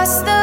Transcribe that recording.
across the